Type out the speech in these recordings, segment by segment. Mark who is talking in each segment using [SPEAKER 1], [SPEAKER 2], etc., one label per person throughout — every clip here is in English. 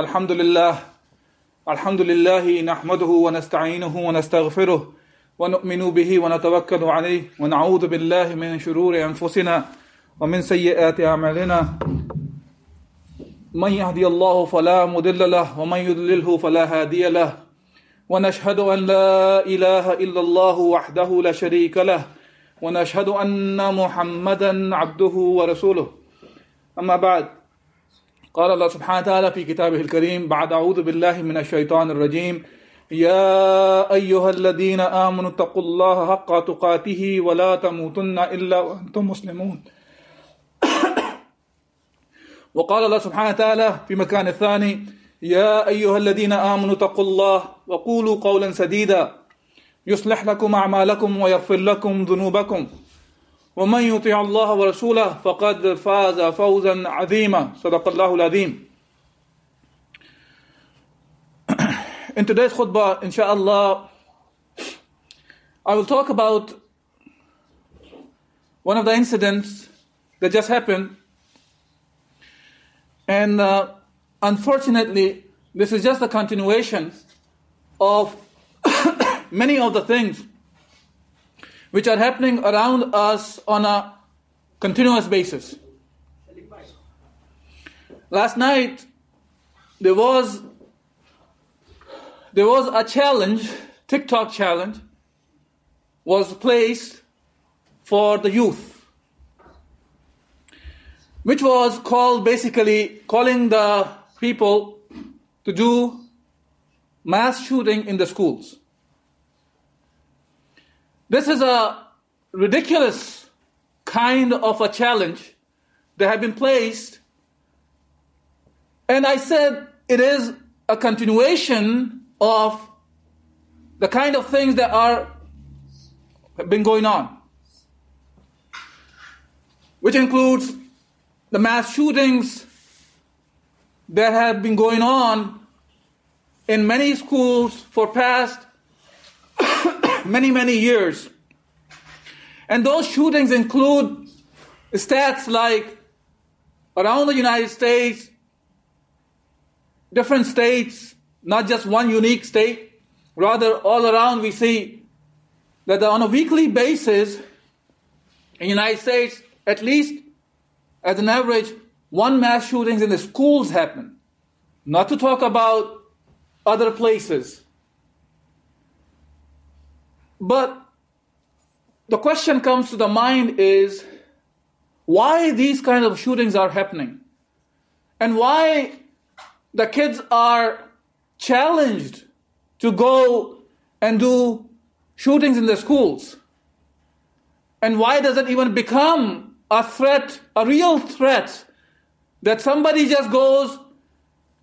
[SPEAKER 1] الحمد لله الحمد لله نحمده ونستعينه ونستغفره ونؤمن به ونتوكل عليه ونعوذ بالله من شرور أنفسنا ومن سيئات أعمالنا. من يهدي الله فلا مضل له ومن يضلله فلا هادي له. ونشهد أن لا إله إلا الله وحده لا شريك له. ونشهد أن محمدا عبده ورسوله. أما بعد قال الله سبحانه وتعالى في كتابه الكريم بعد أعوذ بالله من الشيطان الرجيم. يا أيها الذين آمنوا اتقوا الله حق تقاته ولا تموتن إلا وأنتم مسلمون. وقال الله سبحانه وتعالى في مكان الثاني يا أيها الذين آمنوا اتقوا الله وقولوا قولا سديدا. يصلح لكم أعمالكم ويغفر لكم ذنوبكم. ومن يطع الله ورسوله فقد فاز فوزا عظيما صدق الله العظيم In today's khutbah, inshallah, I will talk about one of the incidents that just happened And uh, unfortunately, this is just a continuation of many of the things which are happening around us on a continuous basis. Last night, there was there was a challenge, TikTok challenge, was placed for the youth which was called basically calling the people to do mass shooting in the schools. This is a ridiculous kind of a challenge that had been placed. And I said it is a continuation of the kind of things that are have been going on, which includes the mass shootings that have been going on in many schools for past many many years and those shootings include stats like around the united states different states not just one unique state rather all around we see that on a weekly basis in the united states at least as an average, one mass shootings in the schools happen. Not to talk about other places. But the question comes to the mind is why these kind of shootings are happening? And why the kids are challenged to go and do shootings in the schools? And why does it even become a threat, a real threat, that somebody just goes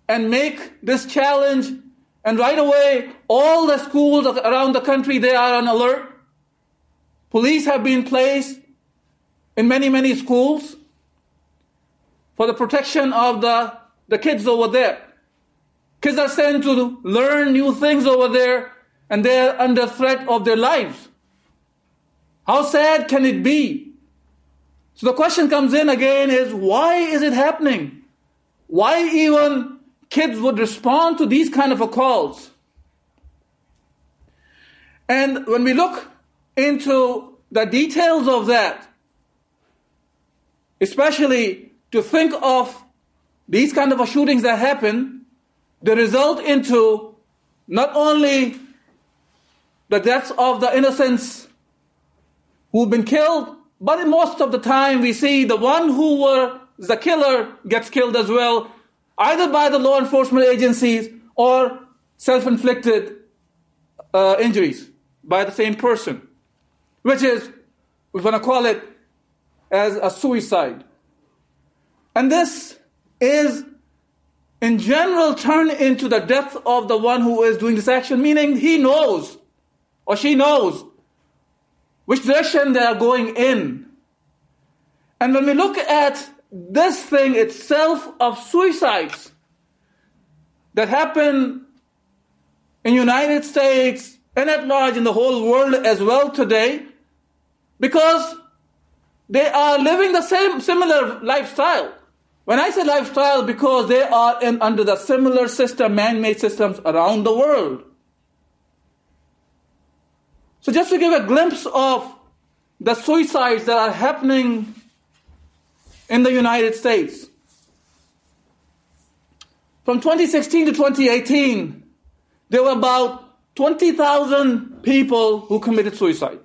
[SPEAKER 1] and make this challenge and right away all the schools around the country they are on alert. Police have been placed in many many schools for the protection of the, the kids over there. Kids are sent to learn new things over there and they're under threat of their lives. How sad can it be? So the question comes in again is why is it happening? Why even kids would respond to these kind of calls? And when we look into the details of that, especially to think of these kind of shootings that happen, they result into not only the deaths of the innocents who've been killed, but most of the time, we see the one who was the killer gets killed as well, either by the law enforcement agencies or self inflicted uh, injuries by the same person, which is, we're going to call it as a suicide. And this is in general turn into the death of the one who is doing this action, meaning he knows or she knows which direction they are going in. And when we look at this thing itself of suicides that happen in United States and at large in the whole world as well today, because they are living the same similar lifestyle. When I say lifestyle, because they are in, under the similar system, man-made systems around the world. So just to give a glimpse of the suicides that are happening in the United States. From 2016 to 2018, there were about 20,000 people who committed suicide.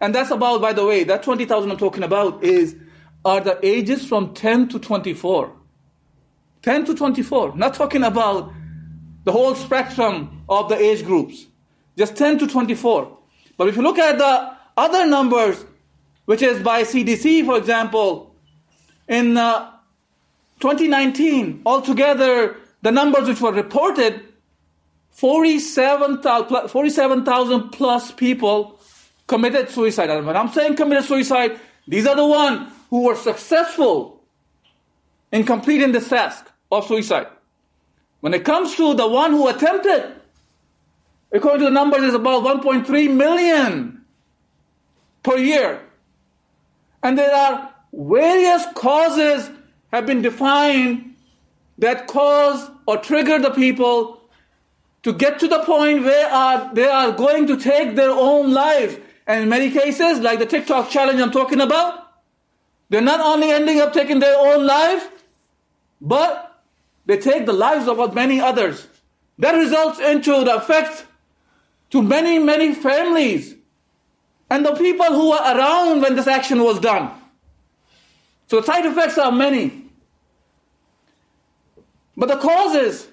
[SPEAKER 1] And that's about, by the way, that 20,000 I'm talking about is are the ages from 10 to 24. 10 to 24. Not talking about the whole spectrum of the age groups. Just 10 to 24. But if you look at the other numbers, which is by CDC, for example, in uh, 2019, altogether, the numbers which were reported 47,000 47, plus people committed suicide. And when I'm saying committed suicide, these are the ones who were successful in completing the task of suicide. When it comes to the one who attempted, according to the numbers, is about 1.3 million per year. And there are various causes have been defined that cause or trigger the people to get to the point where are, they are going to take their own life. And in many cases, like the TikTok challenge I'm talking about, they're not only ending up taking their own life, but they take the lives of many others. That results into the effect to many, many families and the people who were around when this action was done. So side effects are many. But the causes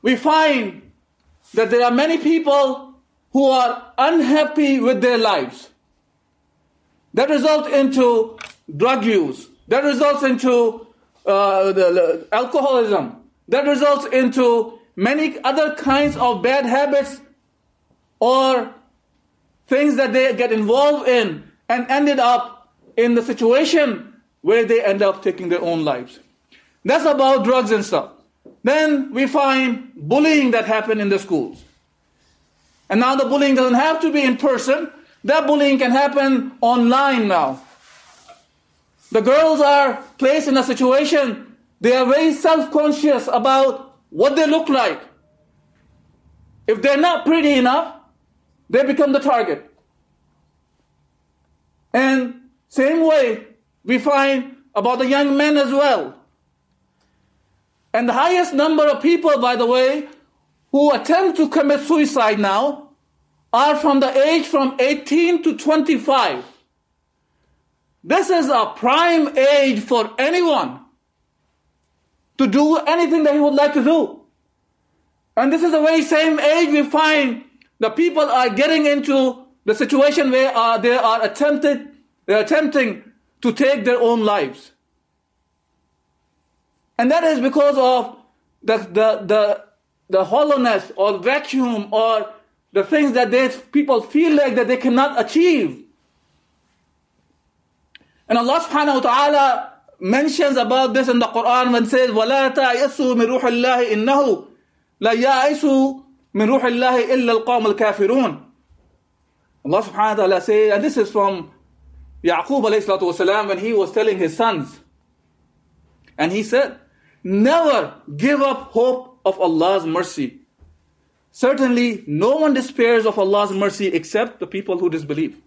[SPEAKER 1] we find that there are many people who are unhappy with their lives. That results into drug use. That results into uh, the, the alcoholism. That results into many other kinds of bad habits or things that they get involved in and ended up in the situation where they end up taking their own lives. That's about drugs and stuff. Then we find bullying that happened in the schools. And now the bullying doesn't have to be in person. That bullying can happen online now. The girls are placed in a situation, they are very self-conscious about what they look like. If they're not pretty enough, they become the target. And same way we find about the young men as well. And the highest number of people, by the way, who attempt to commit suicide now are from the age from 18 to 25. This is a prime age for anyone to do anything that he would like to do. And this is the very same age we find the people are getting into the situation where uh, they are attempted, they're attempting to take their own lives. And that is because of the, the, the, the hollowness or vacuum or the things that they, people feel like that they cannot achieve. And Allah subhanahu wa ta'ala mentions about this in the Quran when it says, وَلَا تَعْيَسُوا مِنْ رُوحِ اللَّهِ إِنَّهُ لَا يَعِسُوا من روح الله إلا القوم الكافرون. Allah subhanahu wa ta'ala and this is from Yaqub عليه salatu when he was telling his sons. And he said, never give up hope of Allah's mercy. Certainly, no one despairs of Allah's mercy except the people who disbelieve.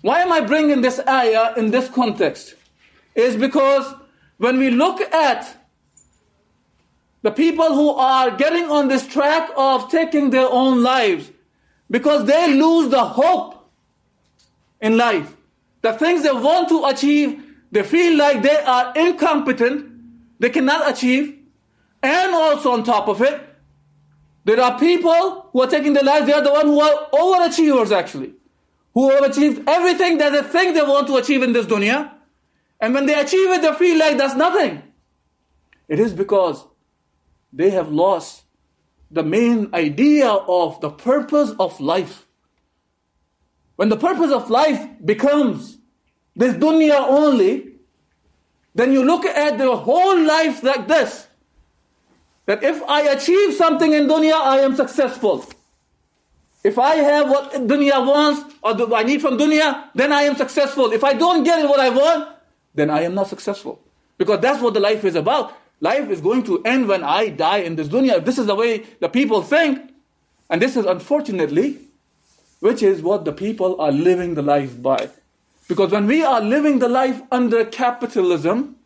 [SPEAKER 1] Why am I bringing this ayah in this context? Is because when we look at the people who are getting on this track of taking their own lives, because they lose the hope in life, the things they want to achieve, they feel like they are incompetent, they cannot achieve, and also on top of it, there are people who are taking their lives, they are the ones who are overachievers actually, who have achieved everything that they think they want to achieve in this dunya, And when they achieve it, they feel like that's nothing. It is because they have lost the main idea of the purpose of life. When the purpose of life becomes this dunya only, then you look at the whole life like this. That if I achieve something in dunya, I am successful. If I have what dunya wants or I need from dunya, then I am successful. If I don't get what I want, then I am not successful. Because that's what the life is about. Life is going to end when I die in this dunya. This is the way the people think, and this is unfortunately, which is what the people are living the life by. Because when we are living the life under capitalism,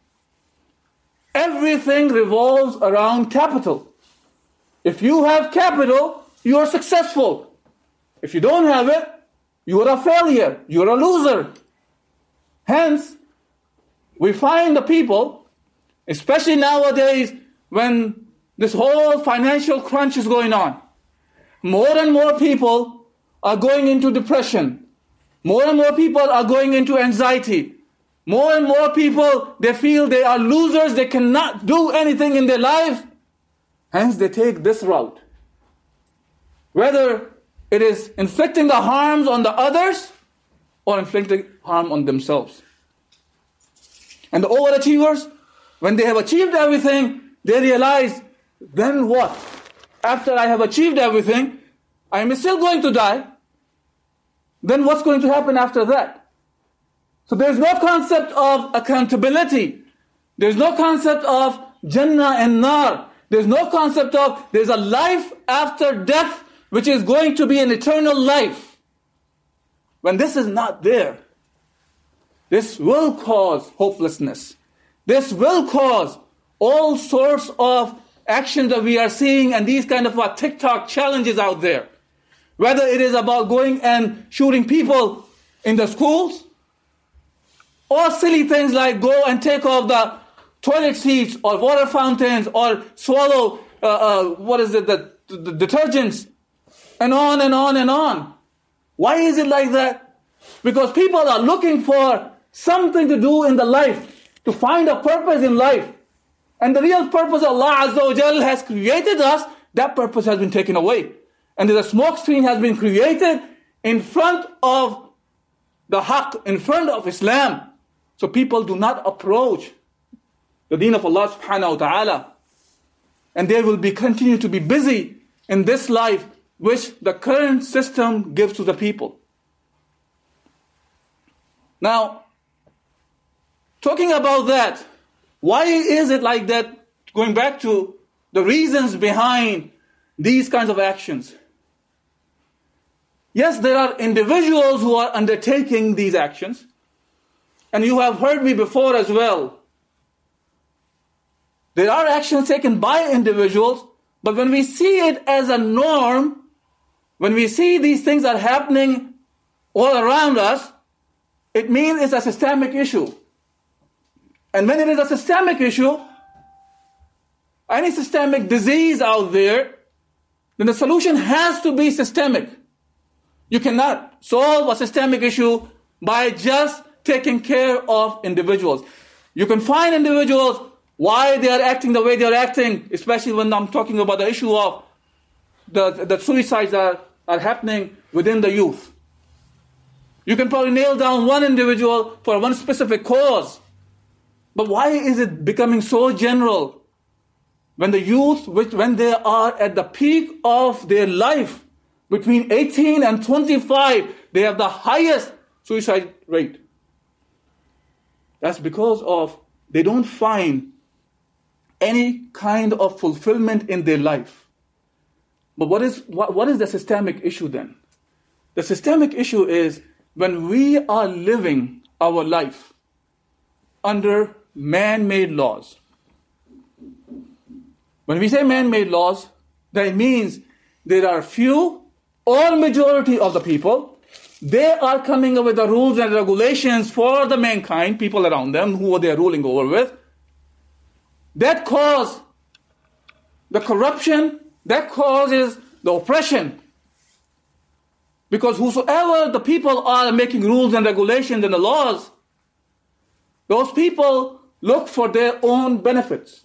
[SPEAKER 1] everything revolves around capital. If you have capital, you are successful. If you don't have it, you are a failure, you're a loser. Hence, we find the people, especially nowadays when this whole financial crunch is going on, more and more people are going into depression. More and more people are going into anxiety. More and more people, they feel they are losers, they cannot do anything in their life. Hence, they take this route. Whether it is inflicting the harms on the others or inflicting harm on themselves. And the overachievers, when they have achieved everything, they realize, then what? After I have achieved everything, I am still going to die. Then what's going to happen after that? So there's no concept of accountability. There's no concept of Jannah and Nar. There's no concept of there's a life after death which is going to be an eternal life, when this is not there, this will cause hopelessness. This will cause all sorts of actions that we are seeing and these kind of TikTok challenges out there. Whether it is about going and shooting people in the schools, or silly things like go and take off the toilet seats or water fountains or swallow, uh, uh, what is it, the, the detergents and on and on and on. Why is it like that? Because people are looking for something to do in the life, to find a purpose in life. And the real purpose Allah Azza wa has created us, that purpose has been taken away. And the smoke screen has been created in front of the haqq, in front of Islam. So people do not approach the deen of Allah subhanahu wa ta'ala. And they will be continue to be busy in this life which the current system gives to the people. Now, talking about that, why is it like that? Going back to the reasons behind these kinds of actions. Yes, there are individuals who are undertaking these actions. And you have heard me before as well. There are actions taken by individuals, but when we see it as a norm, when we see these things are happening all around us, it means it's a systemic issue. And when it is a systemic issue, any systemic disease out there, then the solution has to be systemic. You cannot solve a systemic issue by just taking care of individuals. You can find individuals why they are acting the way they are acting, especially when I'm talking about the issue of the, the suicides are, are happening within the youth. You can probably nail down one individual for one specific cause. But why is it becoming so general? When the youth, which, when they are at the peak of their life, between 18 and 25, they have the highest suicide rate. That's because of they don't find any kind of fulfillment in their life. But what is, what, what is the systemic issue then? The systemic issue is when we are living our life under man made laws. When we say man made laws, that means there are few or majority of the people. They are coming up with the rules and regulations for the mankind, people around them who they are ruling over with. That cause the corruption that causes the oppression. Because whosoever the people are making rules and regulations and the laws, Those people look for their own benefits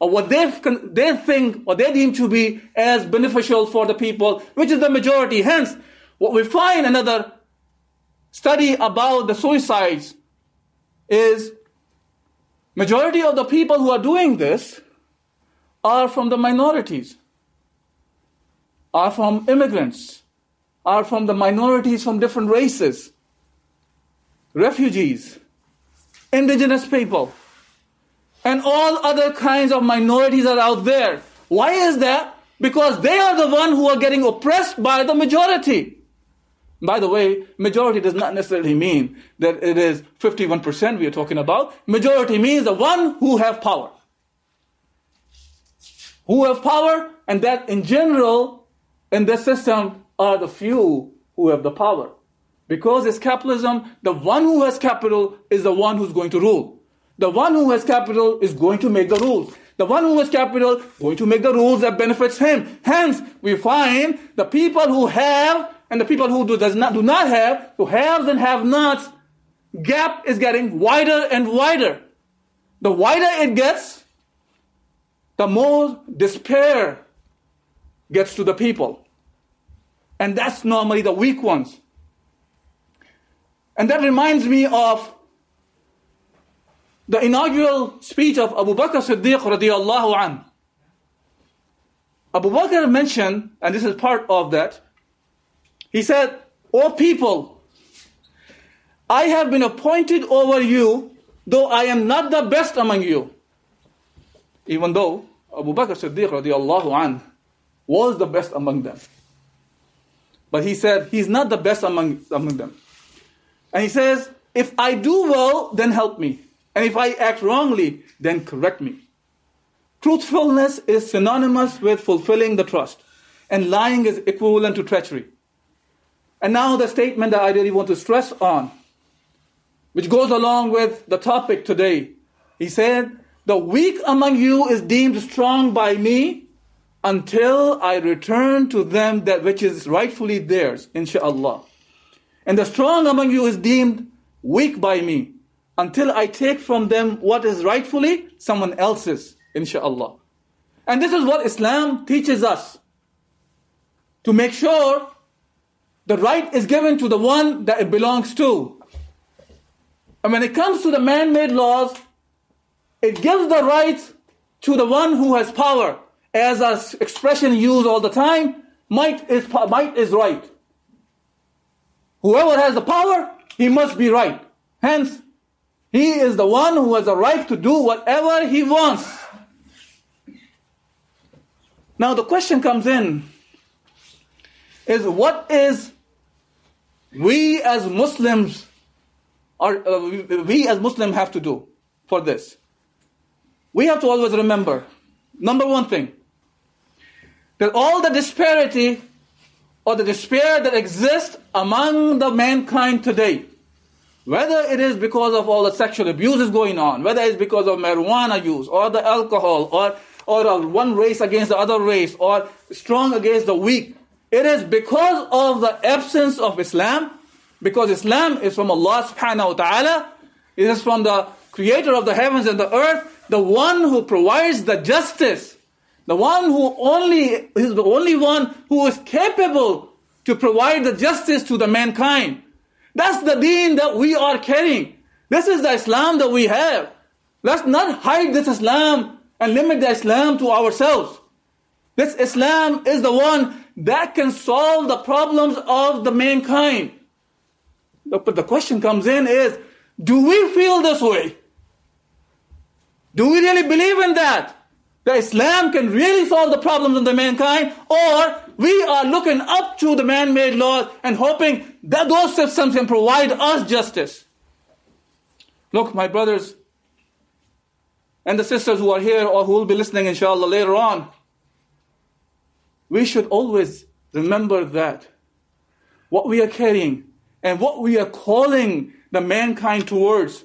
[SPEAKER 1] or what they, they think or they deem to be as beneficial for the people, which is the majority. Hence, what we find another study about the suicides is majority of the people who are doing this are from the minorities, are from immigrants, are from the minorities from different races, refugees, indigenous people, and all other kinds of minorities are out there. Why is that? Because they are the one who are getting oppressed by the majority. By the way, majority does not necessarily mean that it is 51% we are talking about. Majority means the one who have power. Who have power, and that in general, in this system, are the few who have the power. Because it's capitalism, the one who has capital is the one who's going to rule. The one who has capital is going to make the rules. The one who has capital going to make the rules that benefits him. Hence, we find the people who have and the people who do, does not, do not have, who have and have nots, gap is getting wider and wider. The wider it gets, the more despair gets to the people. And that's normally the weak ones. And that reminds me of the inaugural speech of Abu Bakr Siddiq radiallahu an. Abu Bakr mentioned, and this is part of that, he said, O people, I have been appointed over you, though I am not the best among you. Even though Abu Bakr Siddiq radiallahu an was the best among them. But he said, he's not the best among, among them. And he says, if I do well, then help me. And if I act wrongly, then correct me. Truthfulness is synonymous with fulfilling the trust, and lying is equivalent to treachery. And now the statement that I really want to stress on, which goes along with the topic today. He said, The weak among you is deemed strong by me until I return to them that which is rightfully theirs, inshallah. And the strong among you is deemed weak by me until I take from them what is rightfully someone else's, inshallah. And this is what Islam teaches us to make sure the right is given to the one that it belongs to. And when it comes to the man made laws, it gives the right to the one who has power. As our expression used all the time, might is, might is right. Whoever has the power, he must be right. Hence, he is the one who has a right to do whatever he wants. Now the question comes in is what is we as Muslims are uh, we as Muslims have to do for this? We have to always remember number one thing that all the disparity or the despair that exists among the mankind today. Whether it is because of all the sexual abuses going on, whether it's because of marijuana use or the alcohol or, or one race against the other race or strong against the weak, it is because of the absence of Islam, because Islam is from Allah subhanahu wa ta'ala, it is from the creator of the heavens and the earth, the one who provides the justice, the one who only is the only one who is capable to provide the justice to the mankind. That's the deen that we are carrying. This is the Islam that we have. Let's not hide this Islam and limit the Islam to ourselves. This Islam is the one that can solve the problems of the mankind. But the question comes in is, do we feel this way? Do we really believe in that? That Islam can really solve the problems of the mankind? Or we are looking up to the man-made laws and hoping that those systems can provide us justice. Look, my brothers and the sisters who are here or who will be listening inshallah later on, we should always remember that what we are carrying and what we are calling the mankind towards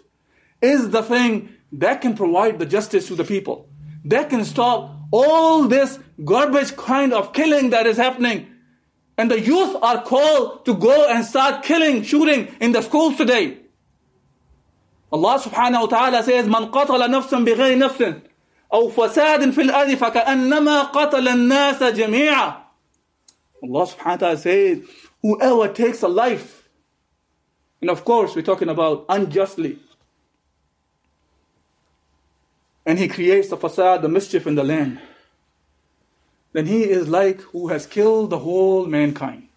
[SPEAKER 1] is the thing that can provide the justice to the people. That can stop all this garbage kind of killing that is happening. And the youth are called to go and start killing, shooting in the schools today. Allah subhanahu wa ta'ala says, من قتل نفسا بغير نفس أو فساد في الأرض فكأنما قتل الناس جميعا Allah subhanahu wa ta'ala says, whoever takes a life, and of course we're talking about unjustly, and he creates the fasad, the mischief in the land, then he is like who has killed the whole mankind.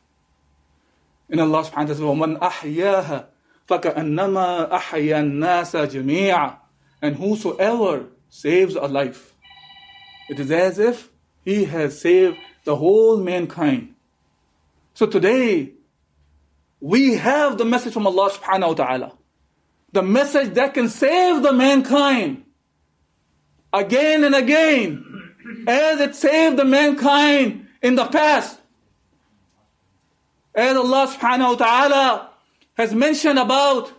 [SPEAKER 1] In Allah subhanahu wa ta'ala, فَكَأَنَّمَا النَّاسَ جَمِيعًا And whosoever saves a life, it is as if he has saved the whole mankind. So today, we have the message from Allah subhanahu wa ta'ala. The message that can save the mankind again and again, as it saved the mankind in the past. As Allah subhanahu wa ta'ala has mentioned about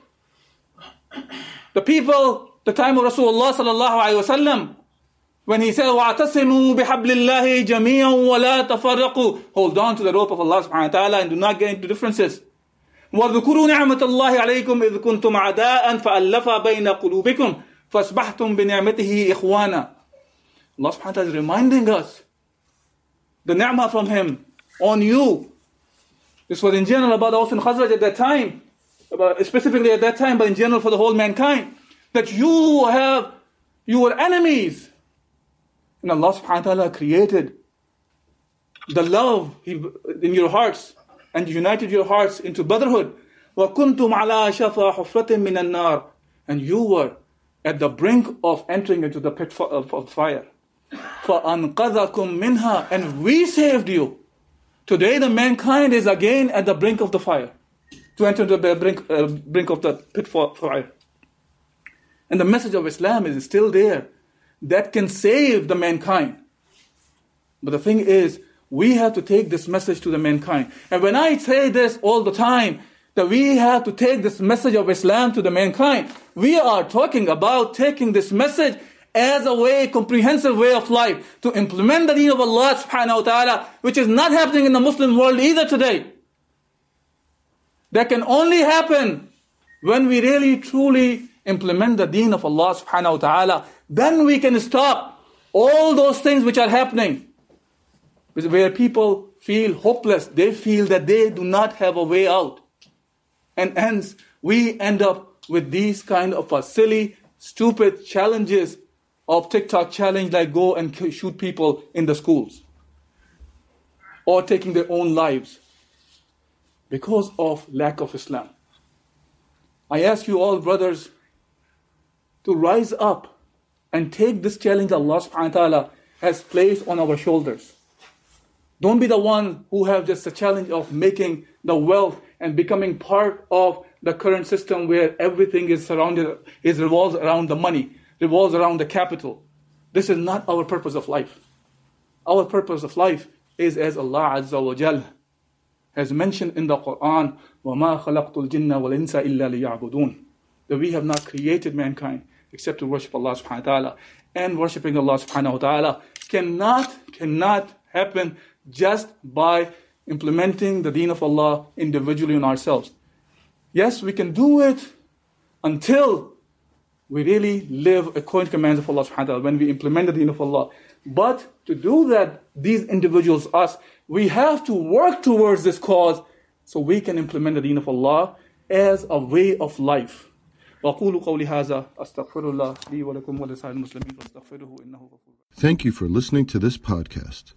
[SPEAKER 1] the people, the time of Rasulullah sallallahu alayhi wasallam, when he said, وَاعْتَصِمُوا بِحَبْلِ اللَّهِ جَمِيعًا وَلَا تَفَرَّقُوا Hold on to the rope of Allah subhanahu wa ta'ala and do not get into differences. وَاذْكُرُوا نِعْمَةَ اللَّهِ عَلَيْكُمْ إِذْ كُنْتُمْ عَدَاءً فَأَلَّفَ بَيْنَ قُلُوبِكُمْ فَأَصْبَحْتُمْ بِنِعْمَتِهِ إِخْوَانًا Allah subhanahu wa ta'ala is reminding us the ni'mah from Him on you. This was in general about the Aus and Khazraj at that time, about specifically at that time, but in general for the whole mankind, that you have, you were enemies. And Allah subhanahu wa ta'ala created the love in your hearts and united your hearts into brotherhood. وَكُنْتُمْ عَلَى شَفَى حُفْرَةٍ مِّنَ النَّارِ And you were at the brink of entering into the pit of fire. فَأَنْقَذَكُمْ مِنْهَا And we saved you. Today the mankind is again at the brink of the fire. To enter the brink, uh, brink of the pit fire. And the message of Islam is still there. That can save the mankind. But the thing is, we have to take this message to the mankind. And when I say this all the time, that we have to take this message of Islam to the mankind, we are talking about taking this message as a way, comprehensive way of life to implement the deen of Allah subhanahu wa ta'ala, which is not happening in the Muslim world either today. That can only happen when we really truly implement the deen of Allah subhanahu wa ta'ala. Then we can stop all those things which are happening. Where people feel hopeless, they feel that they do not have a way out. And hence, we end up with these kind of silly, stupid challenges of TikTok challenge like go and shoot people in the schools or taking their own lives because of lack of Islam. I ask you all, brothers, to rise up and take this challenge Allah subhanahu wa ta'ala has placed on our shoulders. Don't be the one who have just the challenge of making the wealth and becoming part of the current system where everything is surrounded, is revolves around the money revolves around the capital. This is not our purpose of life. Our purpose of life is as Allah Azza wa Jal has mentioned in the Quran, وَمَا خَلَقْتُ الْجِنَّ وَالْإِنسَ إِلَّا لِيَعْبُدُونَ That we have not created mankind except to worship Allah subhanahu wa ta'ala. And worshipping Allah subhanahu wa ta'ala cannot, cannot happen just by implementing the deen of Allah individually in ourselves. Yes, we can do it until we really live according to commands of Allah subhanahu wa ta'ala when we implement the deen of Allah. But to do that, these individuals, us, we have to work towards this cause so we can implement the deen of Allah as a way of life.
[SPEAKER 2] Thank you for listening to this podcast.